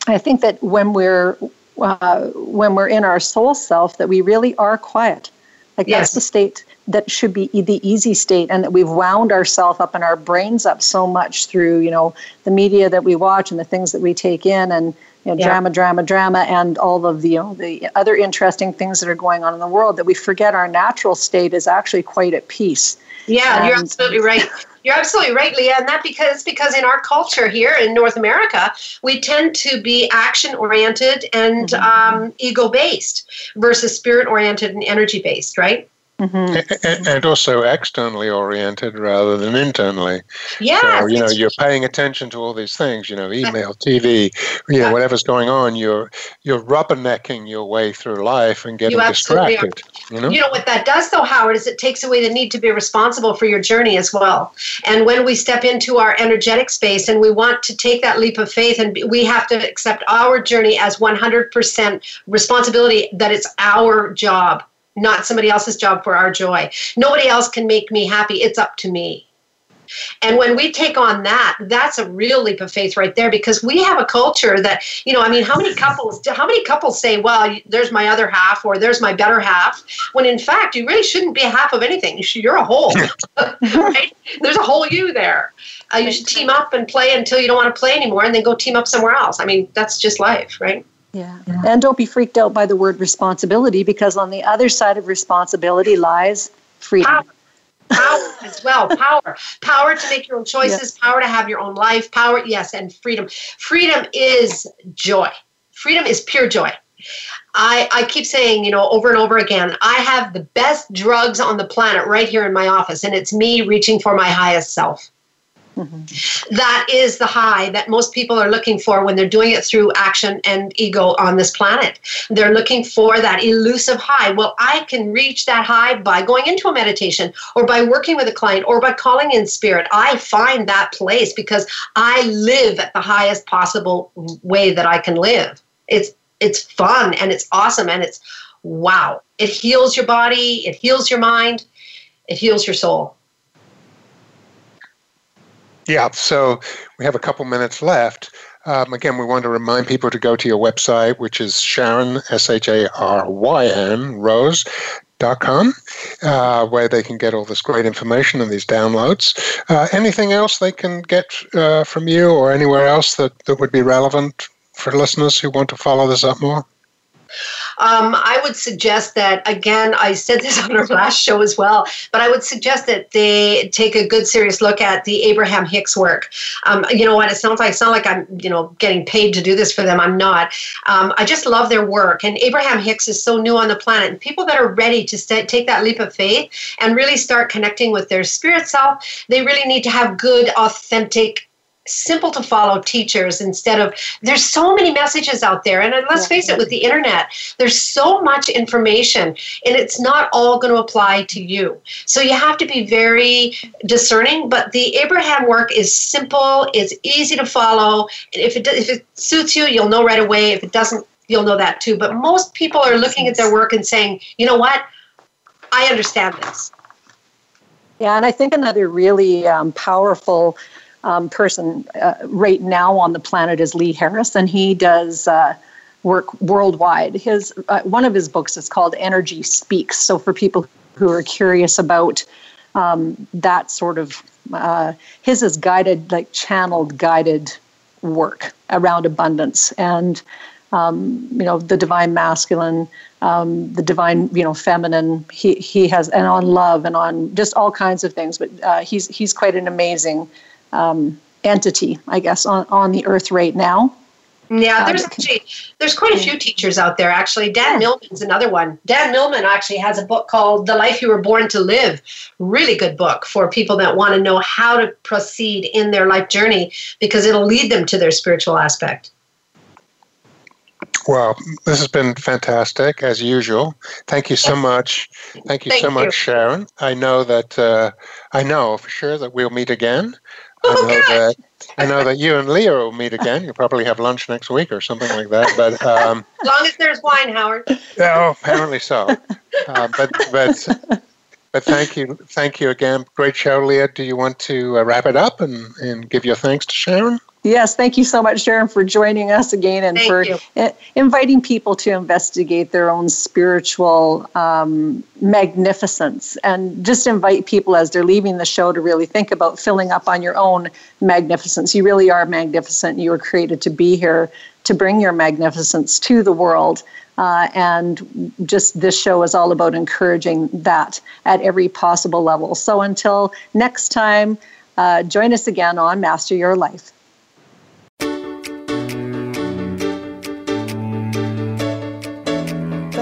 I think that when we're uh, when we're in our soul self, that we really are quiet. Like yes. that's the state that should be the easy state and that we've wound ourselves up and our brains up so much through you know the media that we watch and the things that we take in and you know, yeah. drama drama drama and all of the you know the other interesting things that are going on in the world that we forget our natural state is actually quite at peace yeah and, you're absolutely right you're absolutely right Leaha and that because because in our culture here in north america we tend to be action oriented and mm-hmm. um, ego based versus spirit oriented and energy based right Mm-hmm. And also externally oriented rather than internally. Yeah. So, you know, you're paying attention to all these things, you know, email, TV, you know, whatever's going on, you're you're rubbernecking your way through life and getting distracted. You know? you know what that does though, Howard, is it takes away the need to be responsible for your journey as well. And when we step into our energetic space and we want to take that leap of faith and we have to accept our journey as 100% responsibility that it's our job not somebody else's job for our joy. Nobody else can make me happy. It's up to me. And when we take on that, that's a real leap of faith right there because we have a culture that, you know, I mean, how many couples how many couples say, "Well, there's my other half" or "There's my better half," when in fact, you really shouldn't be a half of anything. You're a whole. <laughs> right? There's a whole you there. Uh, you should team up and play until you don't want to play anymore and then go team up somewhere else. I mean, that's just life, right? Yeah. yeah. And don't be freaked out by the word responsibility because on the other side of responsibility lies freedom. Power, power as well. Power. Power to make your own choices, power to have your own life, power, yes, and freedom. Freedom is joy. Freedom is pure joy. I, I keep saying, you know, over and over again, I have the best drugs on the planet right here in my office, and it's me reaching for my highest self. Mm-hmm. That is the high that most people are looking for when they're doing it through action and ego on this planet. They're looking for that elusive high. Well, I can reach that high by going into a meditation or by working with a client or by calling in spirit. I find that place because I live at the highest possible way that I can live. It's it's fun and it's awesome and it's wow. It heals your body, it heals your mind, it heals your soul. Yeah, so we have a couple minutes left. Um, again, we want to remind people to go to your website, which is Sharyn, S H A R Y N, Rose. Dot com, uh, where they can get all this great information and these downloads. Uh, anything else they can get uh, from you or anywhere else that, that would be relevant for listeners who want to follow this up more? Um, I would suggest that, again, I said this <laughs> on our last show as well, but I would suggest that they take a good, serious look at the Abraham Hicks work. Um, you know what? It sounds like, it's not like I'm, you know, getting paid to do this for them. I'm not. Um, I just love their work. And Abraham Hicks is so new on the planet. And people that are ready to st- take that leap of faith and really start connecting with their spirit self, they really need to have good, authentic simple to follow teachers instead of there's so many messages out there. And let's yeah, face it with the internet there's so much information and it's not all going to apply to you. So you have to be very discerning but the abraham work is simple it's easy to follow. If it if it suits you you'll know right away. If it doesn't you'll know that too. But most people are looking at their work and saying you know what? I understand this. Yeah and i think another really um, powerful um, person uh, right now on the planet is Lee Harris, and he does uh, work worldwide. His uh, one of his books is called Energy Speaks. So for people who are curious about um, that sort of, uh, his is guided, like channeled, guided work around abundance and um, you know the divine masculine um, the divine you know feminine he he has and on love and on just all kinds of things but uh, he's he's quite an amazing um, entity, I guess, on, on the earth right now. Yeah, there's actually there's quite a few teachers out there. Actually, Dan Millman's another one. Dan Millman actually has a book called "The Life You Were Born to Live." Really good book for people that want to know how to proceed in their life journey because it'll lead them to their spiritual aspect. Well, this has been fantastic as usual. Thank you so much. Thank you Thank so you. much, Sharyn. I know that uh, I know for sure that we'll meet again. I know that I know that you and Leaha will meet again. You'll probably have lunch next week or something like that. But um, <laughs> as long as there's wine, Howard. Oh, apparently so. Uh, but but but thank you, thank you again. Great show, Leaha. Do you want to uh, wrap it up and and give your thanks to Sharyn? Yes, thank you so much, Sharyn, for joining us again and thank for I- inviting people to investigate their own spiritual um, magnificence and just invite people as they're leaving the show to really think about filling up on your own magnificence. You really are magnificent. You were created to be here to bring your magnificence to the world. Uh, and just this show is all about encouraging that at every possible level. So until next time, uh, join us again on Master Your Life.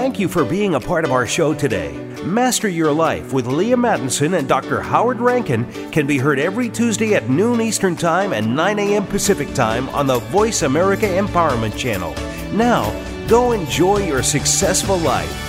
Thank you for being a part of our show today. Master Your Life with Leaha Mattinson and Dr. Howard Rankin can be heard every Tuesday at noon Eastern Time and 9 a.m. Pacific Time on the Voice America Empowerment Channel. Now, go enjoy your successful life.